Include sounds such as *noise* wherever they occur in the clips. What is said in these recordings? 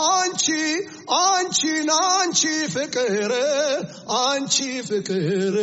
አንቺ አንቺን አንቺ ፍቅር አንቺ ፍቅር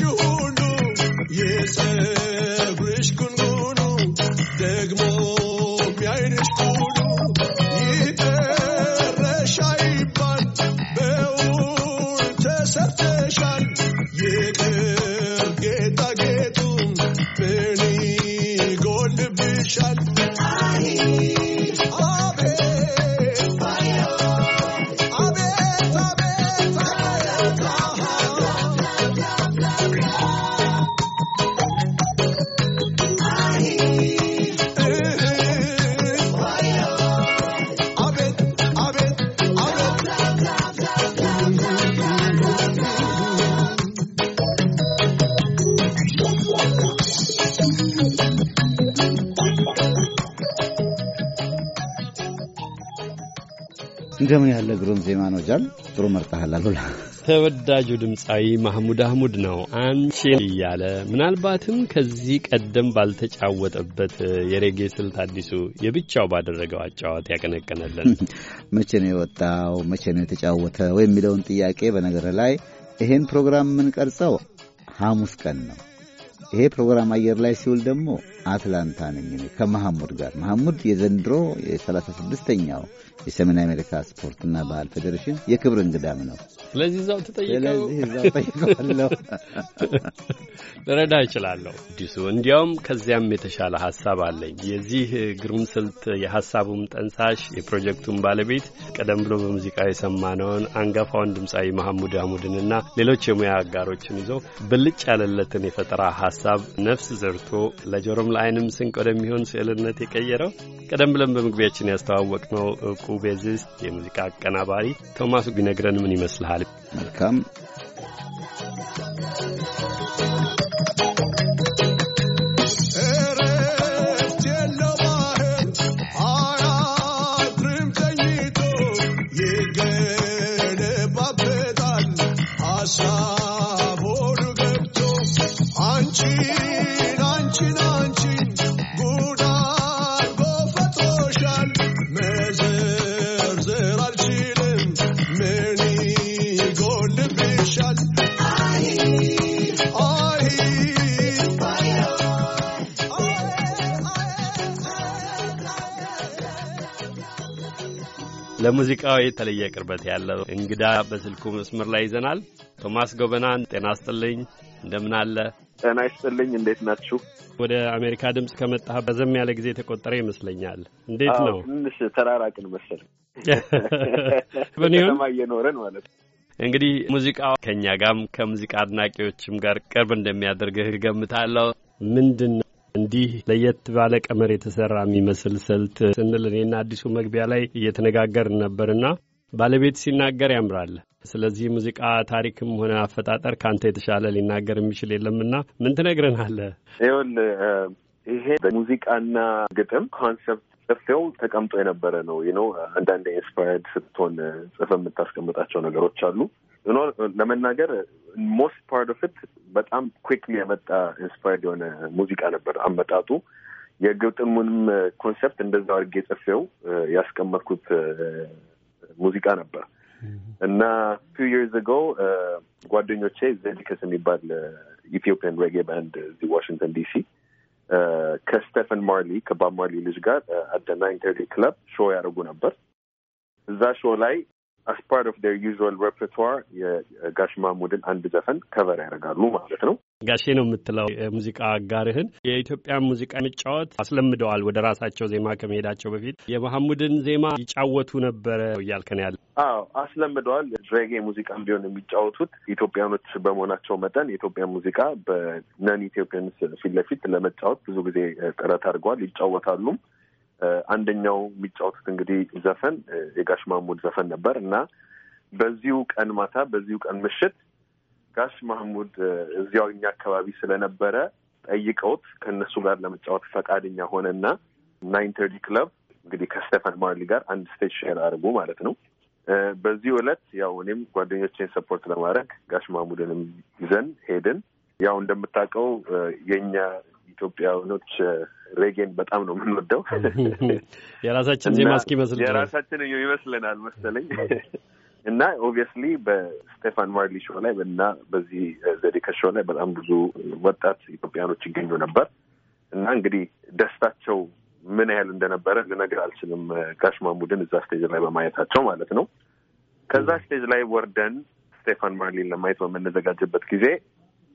you እንደምን ያለ ግሩም ዜማ ነው ጃል። ጥሩ መርጠሃል አሉላ። ተወዳጁ ድምፃዊ ማህሙድ አህሙድ ነው አንቺን እያለ ምናልባትም ከዚህ ቀደም ባልተጫወተበት የሬጌ ስልት አዲሱ የብቻው ባደረገው አጫዋት ያቀነቀነልን *laughs* መቼ ነው የወጣው? መቼ ነው የተጫወተው? የሚለውን ጥያቄ በነገር ላይ ይሄን ፕሮግራም የምንቀርጸው ሐሙስ ቀን ነው። ይሄ ፕሮግራም አየር ላይ ሲውል ደግሞ አትላንታ ነኝ እኔ ከመሐሙድ ጋር። መሐሙድ የዘንድሮ የሰላሳ ስድስተኛው የሰሜን አሜሪካ ስፖርትና ባህል ፌዴሬሽን የክብር እንግዳም ነው። ስለዚህ እዛው ተጠይቀው ስለዚህ እዛው ጠይቀዋለሁ። *laughs* ልረዳ እችላለሁ። አዲሱ እንዲያውም ከዚያም የተሻለ ሀሳብ አለኝ። የዚህ ግሩም ስልት የሀሳቡም ጠንሳሽ የፕሮጀክቱም ባለቤት ቀደም ብሎ በሙዚቃ የሰማነውን አንጋፋውን ድምፃዊ መሐሙድ አህሙድንና ሌሎች የሙያ አጋሮችን ይዞ ብልጭ ያለለትን የፈጠራ ሀሳብ ነፍስ ዘርቶ ለጆሮም ለዓይንም ስንቅ ወደሚሆን ስዕልነት የቀየረው ቀደም ብለን በመግቢያችን ያስተዋወቅነው እውቁ ቤዚስት የሙዚቃ አቀናባሪ ቶማስ ቢነግረን ምን ይመስልሃል? መልካም ለሙዚቃው የተለየ ቅርበት ያለው እንግዳ በስልኩ መስመር ላይ ይዘናል። ቶማስ ጎበናን ጤና ስጥልኝ፣ እንደምን አለ? ጤና ይስጥልኝ። እንዴት ናችሁ? ወደ አሜሪካ ድምፅ ከመጣህ በዘም ያለ ጊዜ የተቆጠረ ይመስለኛል። እንዴት ነው? ትንሽ ተራራቅን መሰል *laughs* ከተማ እየኖረን ማለት ነው። እንግዲህ ሙዚቃው ከእኛ ጋርም ከሙዚቃ አድናቂዎችም ጋር ቅርብ እንደሚያደርግህ እገምታለሁ። ምንድን ነው እንዲህ ለየት ባለ ቀመር የተሰራ የሚመስል ስልት ስንል እኔና አዲሱ መግቢያ ላይ እየተነጋገርን ነበርና ባለቤት ሲናገር ያምራል። ስለዚህ ሙዚቃ ታሪክም ሆነ አፈጣጠር ከአንተ የተሻለ ሊናገር የሚችል የለምና ምን ትነግረናለህ? ይኸውልህ ይሄ በሙዚቃና ግጥም concept ጽፌው ተቀምጦ የነበረ ነው። ነው አንዳንድ inspired ስትሆን ጽፈ የምታስቀምጣቸው ነገሮች አሉ። ለመናገር most part of it በጣም quickly የመጣ inspired የሆነ ሙዚቃ ነበር አመጣጡ። የግጥሙንም concept እንደዛው አድርጌ ጽፌው ያስቀመጥኩት ሙዚቃ ነበር እና few years ago ጓደኞቼ ዘዲከስ የሚባል Ethiopian reggae band እዚህ ዋሽንግተን ዲሲ ከስቴፈን ማርሊ ከቦብ ማርሊ ልጅ ጋር at the Nine Thirty Club show ያደርጉ ነበር። እዛ show ላይ as part of their usual repertoire የጋሽ ማሙድን አንድ ዘፈን cover ያደርጋሉ ማለት ነው። ጋሼ ነው የምትለው የሙዚቃ አጋርህን የኢትዮጵያን ሙዚቃ መጫወት አስለምደዋል። ወደ ራሳቸው ዜማ ከመሄዳቸው በፊት የመሐሙድን ዜማ ይጫወቱ ነበረ እያልከን ያለ? አዎ አስለምደዋል። ሬጌ ሙዚቃም ቢሆን የሚጫወቱት ኢትዮጵያኖች በመሆናቸው መጠን የኢትዮጵያ ሙዚቃ በነን ኢትዮጵያንስ ፊት ለፊት ለመጫወት ብዙ ጊዜ ጥረት አድርገዋል፣ ይጫወታሉም። አንደኛው የሚጫወቱት እንግዲህ ዘፈን የጋሽ ማሙድ ዘፈን ነበር እና በዚሁ ቀን ማታ በዚሁ ቀን ምሽት ጋሽ ማህሙድ እዚያው እኛ አካባቢ ስለነበረ ጠይቀውት ከእነሱ ጋር ለመጫወት ፈቃደኛ ሆነና Nine Thirty Club እንግዲህ ከስቴፈን ማርሊ ጋር አንድ stage share አደረጉ ማለት ነው። በዚሁ ዕለት ያው እኔም ጓደኞቼን support ለማድረግ ጋሽ ማህሙድንም ይዘን ሄድን። ያው እንደምታውቀው የእኛ ኢትዮጵያውያኖች ሬጌን በጣም ነው የምንወደው። *laughs* የራሳችን ዜማ እስኪመስል የራሳችን ይመስለናል መሰለኝ እና obviously በስቴፋን ማርሊ show ላይ እና በዚህ ዘዲከስ show ላይ በጣም ብዙ ወጣት ኢትዮጵያኖች ይገኙ ነበር እና እንግዲህ ደስታቸው ምን ያህል እንደነበረ ልነግር አልችልም። ጋሽ ማሙድን እዛ stage ላይ በማየታቸው ማለት ነው። ከዛ stage ላይ ወርደን ስቴፋን ማርሊን ለማየት በምንዘጋጅበት ጊዜ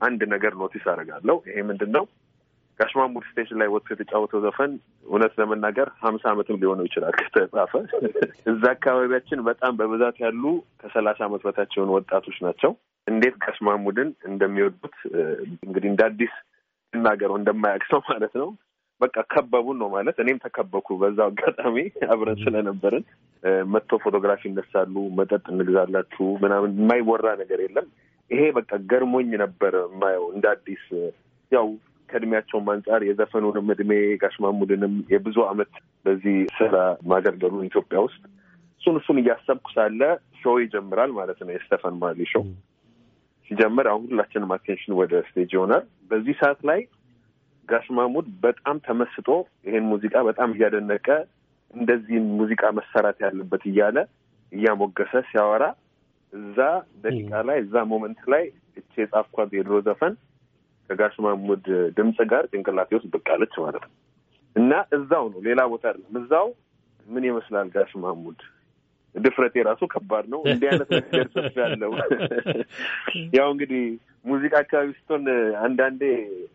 አንድ ነገር notice አደርጋለሁ። ይሄ ምንድን ነው? ጋሽ ማሙድ stage ላይ ወጥቶ የተጫወተው ዘፈን እውነት ለመናገር ሀምሳ ዓመትም ሊሆነው ይችላል ከተጻፈ። እዛ አካባቢያችን በጣም በብዛት ያሉ ከሰላሳ ዓመት በታች የሆኑ ወጣቶች ናቸው። እንዴት ጋሽ ማሙድን እንደሚወዱት እንግዲህ እንደ አዲስ እናገረው እንደማያውቅ ሰው ማለት ነው። በቃ ከበቡን ነው ማለት እኔም ተከበኩ። በዛው አጋጣሚ አብረን ስለነበርን መጥቶ ፎቶግራፊ ይነሳሉ፣ መጠጥ እንግዛላችሁ ምናምን የማይወራ ነገር የለም። ይሄ በቃ ገርሞኝ ነበር የማየው እንደ አዲስ ያው ከእድሜያቸውም አንጻር የዘፈኑንም እድሜ ጋሽ ማሙድንም የብዙ ዓመት በዚህ ስራ ማገልገሉን ኢትዮጵያ ውስጥ እሱን እሱን እያሰብኩ ሳለ show ይጀምራል ማለት ነው። የስተፈን ማርሊ show ሲጀምር አሁን ሁላችንም attention ወደ stage ይሆናል። በዚህ ሰዓት ላይ ጋሽ ማሙድ በጣም ተመስጦ ይሄን ሙዚቃ በጣም እያደነቀ እንደዚህ ሙዚቃ መሰራት ያለበት እያለ እያሞገሰ ሲያወራ እዛ ደቂቃ ላይ እዛ moment ላይ እቺ የጻፍኳት የድሮ ዘፈን ከጋሽ ማሙድ ድምፅ ጋር ጭንቅላቴ ውስጥ ብቅ አለች ማለት ነው። እና እዛው ነው፣ ሌላ ቦታ አይደለም። እዛው ምን ይመስላል ጋሽ ማሙድ ድፍረቴ ራሱ ከባድ ነው። እንዲህ አይነት ነገር ጽፍ ያለው *laughs* ያው እንግዲህ ሙዚቃ አካባቢ ስትሆን አንዳንዴ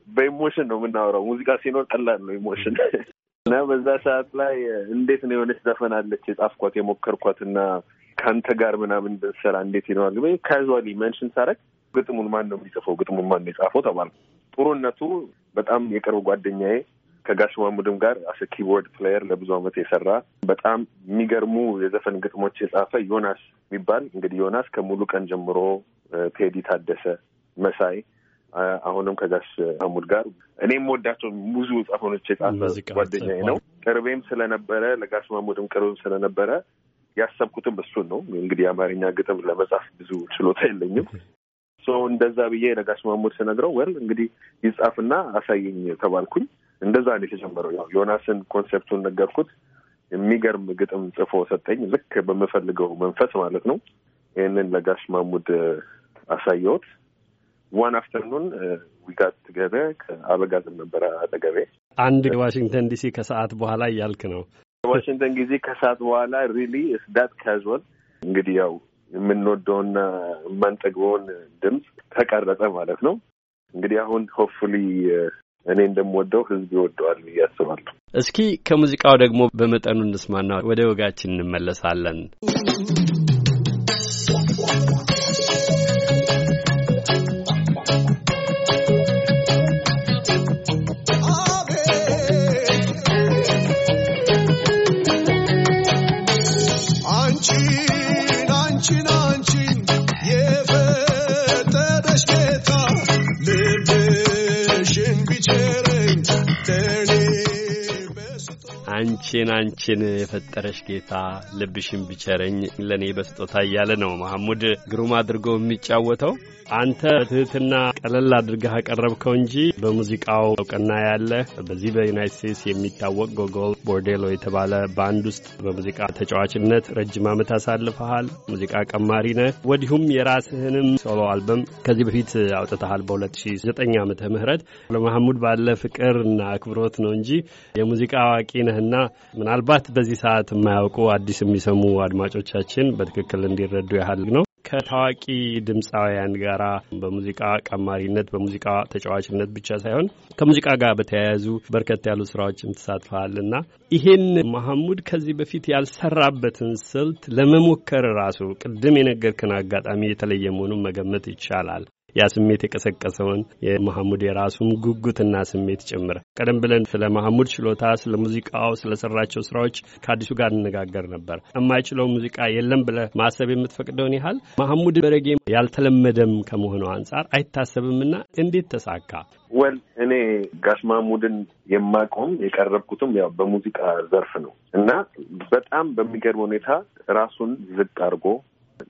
በ emotion ነው የምናወራው። ሙዚቃ ሲኖር ቀላል ነው emotion *laughs* እና በዛ ሰዓት ላይ እንዴት ነው የሆነች ዘፈን አለች የጻፍኳት የሞከርኳት እና ከአንተ ጋር ምናምን ብንሰራ እንዴት ይለዋል casually mention ሳረግ ግጥሙን ማን ነው የሚጽፈው? ግጥሙን ማን ነው የጻፈው ተባልኩ። ጥሩነቱ በጣም የቅርብ ጓደኛዬ ከጋሽ ማሙድም ጋር as a keyboard player ለብዙ ዓመት የሰራ በጣም የሚገርሙ የዘፈን ግጥሞች የጻፈ ዮናስ የሚባል እንግዲህ ዮናስ ከሙሉ ቀን ጀምሮ ቴዲ ታደሰ፣ መሳይ አሁንም ከጋሽ ማሙድ ጋር እኔም ወዳቸው ብዙ ዘፈኖች የጻፈ ጓደኛዬ ነው። ቅርቤም ስለነበረ ለጋሽ ማሙድም ቅርብም ስለነበረ ያሰብኩትም እሱን ነው። እንግዲህ የአማርኛ ግጥም ለመጻፍ ብዙ ችሎታ የለኝም። so እንደዛ ብዬ ለጋሽ ማሙድ ስነግረው well እንግዲህ ይጻፍና አሳየኝ ተባልኩኝ። እንደዛ ነው የተጀመረው። ያው ዮናስን concept ኡን ነገርኩት። የሚገርም ግጥም ጽፎ ሰጠኝ፣ ልክ በምፈልገው መንፈስ ማለት ነው። ይህንን ለጋሽ ማሙድ አሳየሁት። one afternoon we got together ከአበጋዝም ነበረ አጠገቤ። አንድ ዋሽንግተን ዲሲ ከሰዓት በኋላ እያልክ ነው። ዋሽንግተን ጊዜ ከሰዓት በኋላ really it's that casual እንግዲህ ያው የምንወደውና የማንጠግበውን ድምፅ ተቀረጸ ማለት ነው። እንግዲህ አሁን hopefully እኔ እንደምወደው ህዝብ ይወደዋል ብዬ አስባለሁ። እስኪ ከሙዚቃው ደግሞ በመጠኑ እንስማና ወደ ወጋችን እንመለሳለን። አንቺን አንቺን የፈጠረሽ ጌታ ልብሽን ቢቸረኝ ተኔ አንቺን ጌታ ልብሽን ቢቸረኝ ለእኔ በስጦታ እያለ ነው መሐሙድ ግሩም አድርጎ የሚጫወተው። አንተ በትህትና ቀለል አድርገህ አቀረብከው እንጂ በሙዚቃው እውቅና ያለ በዚህ በዩናይት ስቴትስ የሚታወቅ ጎጎል ቦርዴሎ የተባለ ባንድ ውስጥ በሙዚቃ ተጫዋችነት ረጅም ዓመት አሳልፈሃል። ሙዚቃ ቀማሪ ነህ። ወዲሁም የራስህንም ሶሎ አልበም ከዚህ በፊት አውጥተሃል በ2009 ዓመተ ምህረት ለመሐሙድ ባለ ፍቅር እና አክብሮት ነው እንጂ የሙዚቃ አዋቂ ነህና ምናልባት በዚህ ሰዓት የማያውቁ አዲስ የሚሰሙ አድማጮቻችን በትክክል እንዲረዱ ያህል ነው። ከታዋቂ ድምፃውያን ጋር በሙዚቃ ቀማሪነት በሙዚቃ ተጫዋችነት ብቻ ሳይሆን ከሙዚቃ ጋር በተያያዙ በርከት ያሉ ስራዎችም ተሳትፈሃልና ይሄን መሐሙድ ከዚህ በፊት ያልሰራበትን ስልት ለመሞከር ራሱ ቅድም የነገርክን አጋጣሚ የተለየ መሆኑን መገመት ይቻላል። ያ ስሜት የቀሰቀሰውን የመሐሙድ የራሱም ጉጉትና ስሜት ጭምር። ቀደም ብለን ስለ መሐሙድ ችሎታ፣ ስለ ሙዚቃው፣ ስለ ሰራቸው ስራዎች ከአዲሱ ጋር እንነጋገር ነበር። የማይችለው ሙዚቃ የለም ብለህ ማሰብ የምትፈቅደውን ያህል መሐሙድ በረጌ ያልተለመደም ከመሆኑ አንጻር አይታሰብምና እንዴት ተሳካ? well እኔ ጋሽ ማሙድን የማውቀውም የቀረብኩትም ያው በሙዚቃ ዘርፍ ነው እና በጣም በሚገርም ሁኔታ ራሱን ዝቅ አድርጎ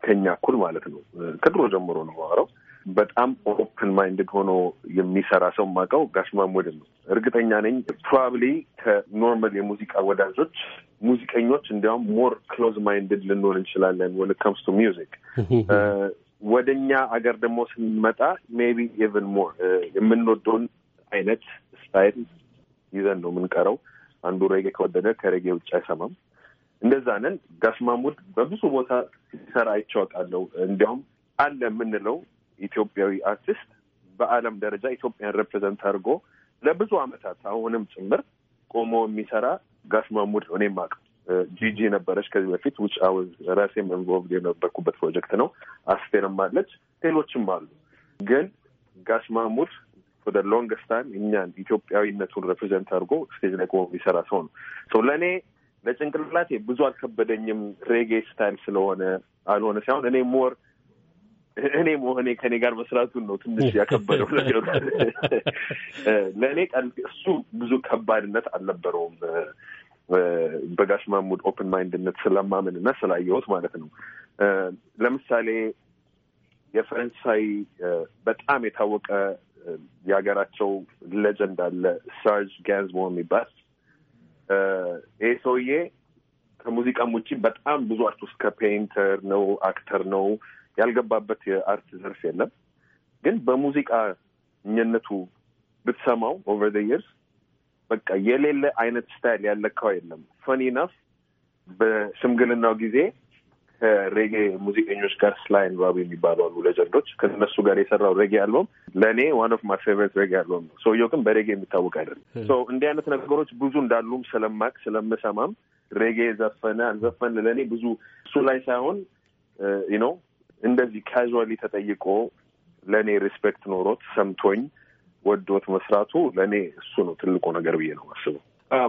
ከኛ እኩል ማለት ነው ከድሮ ጀምሮ ነው ማወራው በጣም open minded ሆኖ የሚሰራ ሰው የማውቀው ጋሽ ማሙድን ነው። እርግጠኛ ነኝ probably ከ normal የሙዚቃ ወዳጆች ሙዚቀኞች እንዲያውም more close minded ልንሆን እንችላለን when it comes to music። ወደ እኛ አገር ደግሞ ስንመጣ maybe even more የምንወደውን አይነት style ይዘን ነው የምንቀረው። አንዱ ሬጌ ከወደደ ከሬጌ ውጭ አይሰማም። እንደዛ ነን። ጋሽ ማሙድ በብዙ ቦታ ሲሰራ አይቼዋለሁ። እንዲያውም አለ የምንለው ኢትዮጵያዊ አርቲስት በዓለም ደረጃ ኢትዮጵያን represent አድርጎ ለብዙ ዓመታት አሁንም ጭምር ቆሞ የሚሰራ ጋሽ ማሙድ ነው። እኔም አውቀው ጂጂ ነበረች ከዚህ በፊት which I was ራሴም involved የነበርኩበት ፕሮጀክት ነው። አስቴርም አለች፣ ሌሎችም አሉ። ግን ጋሽ ማሙድ for longest time እኛን ኢትዮጵያዊነቱን represent አድርጎ stage ላይ ቆሞ የሚሰራ ሰው ነው። ለእኔ ለጭንቅላቴ ብዙ አልከበደኝም። ሬጌ style ስለሆነ አልሆነ ሳይሆን እኔ more እኔ መሆኔ ከኔ ጋር መስራቱን ነው ትንሽ *laughs* ያከበደው ነገሩ። *laughs* ለእኔ እሱ ብዙ ከባድነት አልነበረውም። በጋሽ ማሙድ open mind ነት ስለማምን እና ስላየሁት ማለት ነው። ለምሳሌ የፈረንሳይ በጣም የታወቀ የሀገራቸው legend አለ Serge Gainsbourg የሚባል ይህ ሰውዬ ከሙዚቃም ውጭ በጣም ብዙ art ውስጥ ከ painter ነው፣ actor ነው ያልገባበት የ art ዘርፍ የለም። ግን በሙዚቃኝነቱ ብትሰማው over the years በቃ የሌለ አይነት style ያለካው የለም። funny enough በሽምግልናው ጊዜ ከሬጌ ሙዚቀኞች ጋር Sly and Robbie የሚባሉ አሉ legend ኦች። ከነሱ ጋር የሰራው ሬጌ አልበም ለእኔ one of my favorite reggae album ነው። ሰውየው ግን በሬጌ የሚታወቅ አይደለም። እንዲህ አይነት ነገሮች ብዙ እንዳሉም ስለማቅ ስለምሰማም ሬጌ ዘፈነ አልዘፈን ለእኔ ብዙ እሱ ላይ ሳይሆን ነው እንደዚህ casually ተጠይቆ ለእኔ respect ኖሮት ሰምቶኝ ወዶት መስራቱ ለእኔ እሱ ነው ትልቁ ነገር ብዬ ነው አስበው።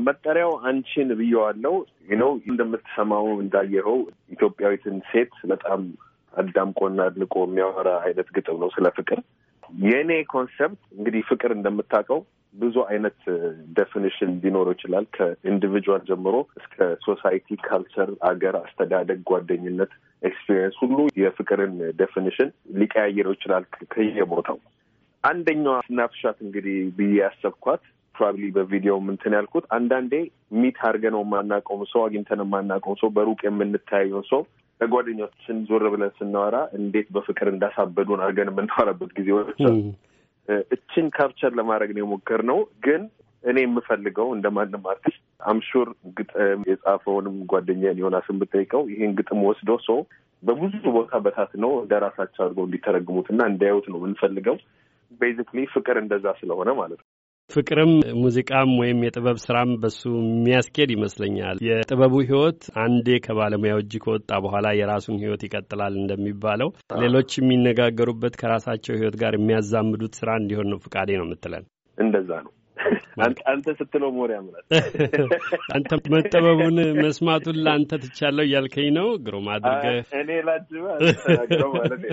መጠሪያው አንቺን ብየዋለው ነው። እንደምትሰማው እንዳየኸው ኢትዮጵያዊትን ሴት በጣም አዳምቆና አድንቆ የሚያወራ አይነት ግጥም ነው ስለ ፍቅር። የእኔ concept እንግዲህ ፍቅር እንደምታውቀው ብዙ አይነት definition ሊኖረው ይችላል። ከ individual ጀምሮ እስከ society፣ culture፣ አገር፣ አስተዳደግ፣ ጓደኝነት፣ experience ሁሉ የፍቅርን definition ሊቀያየረው ይችላል ከየቦታው። አንደኛዋ snapshot እንግዲህ ብዬ ያሰብኳት probably በቪዲዮ ምንትን ያልኩት አንዳንዴ meet አድርገነው የማናውቀውም ሰው አግኝተን የማናውቀውም ሰው በሩቅ የምንታየውን ሰው ለጓደኞቻችን ዞር ብለን ስናወራ እንዴት በፍቅር እንዳሳበዱን አድርገን የምናወራበት ጊዜዎች እችን capture ለማድረግ ነው የሞከርነው። ግን እኔ የምፈልገው እንደ ማንም አርቲስት I'm sure ግጥም የጻፈውንም ጓደኛዬን ዮናስን ብጠይቀው ይህን ግጥም ወስዶ ሰው በብዙ ቦታ በታት ነው እንደ ራሳቸው አድርገው እንዲተረግሙትና እንዲያዩት ነው የምንፈልገው። basically ፍቅር እንደዛ ስለሆነ ማለት ነው። ፍቅርም ሙዚቃም ወይም የጥበብ ስራም በሱ የሚያስኬድ ይመስለኛል። የጥበቡ ሕይወት አንዴ ከባለሙያው እጅ ከወጣ በኋላ የራሱን ሕይወት ይቀጥላል እንደሚባለው ሌሎች የሚነጋገሩበት ከራሳቸው ሕይወት ጋር የሚያዛምዱት ስራ እንዲሆን ነው ፍቃዴ ነው የምትለን? እንደዛ ነው። አንተ ስትለው ሞር ያምራል። *laughs* አንተ መጠበቡን መስማቱን ለአንተ ትቻለው እያልከኝ ነው። ግሩም አድርገህ እኔ ላጅበ ማለት *laughs*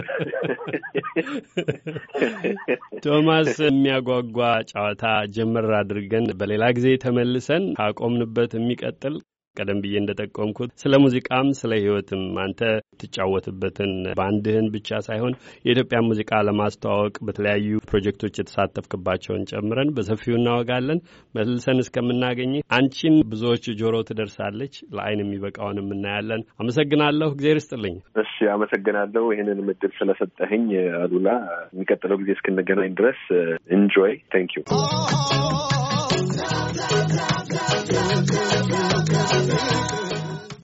ቶማስ፣ የሚያጓጓ ጨዋታ ጀምር አድርገን በሌላ ጊዜ ተመልሰን ካቆምንበት የሚቀጥል ቀደም ብዬ እንደጠቆምኩት ስለ ሙዚቃም ስለ ህይወትም አንተ ትጫወትበትን በአንድህን ብቻ ሳይሆን የኢትዮጵያን ሙዚቃ ለማስተዋወቅ በተለያዩ ፕሮጀክቶች የተሳተፍክባቸውን ጨምረን በሰፊው እናወጋለን። መልሰን እስከምናገኝ አንቺን ብዙዎች ጆሮ ትደርሳለች፣ ለአይን የሚበቃውን እናያለን። አመሰግናለሁ። እግዜር ይስጥልኝ። እሺ፣ አመሰግናለሁ ይህንን እድል ስለሰጠህኝ አሉላ። የሚቀጥለው ጊዜ እስክንገናኝ ድረስ enjoy thank you Thank you.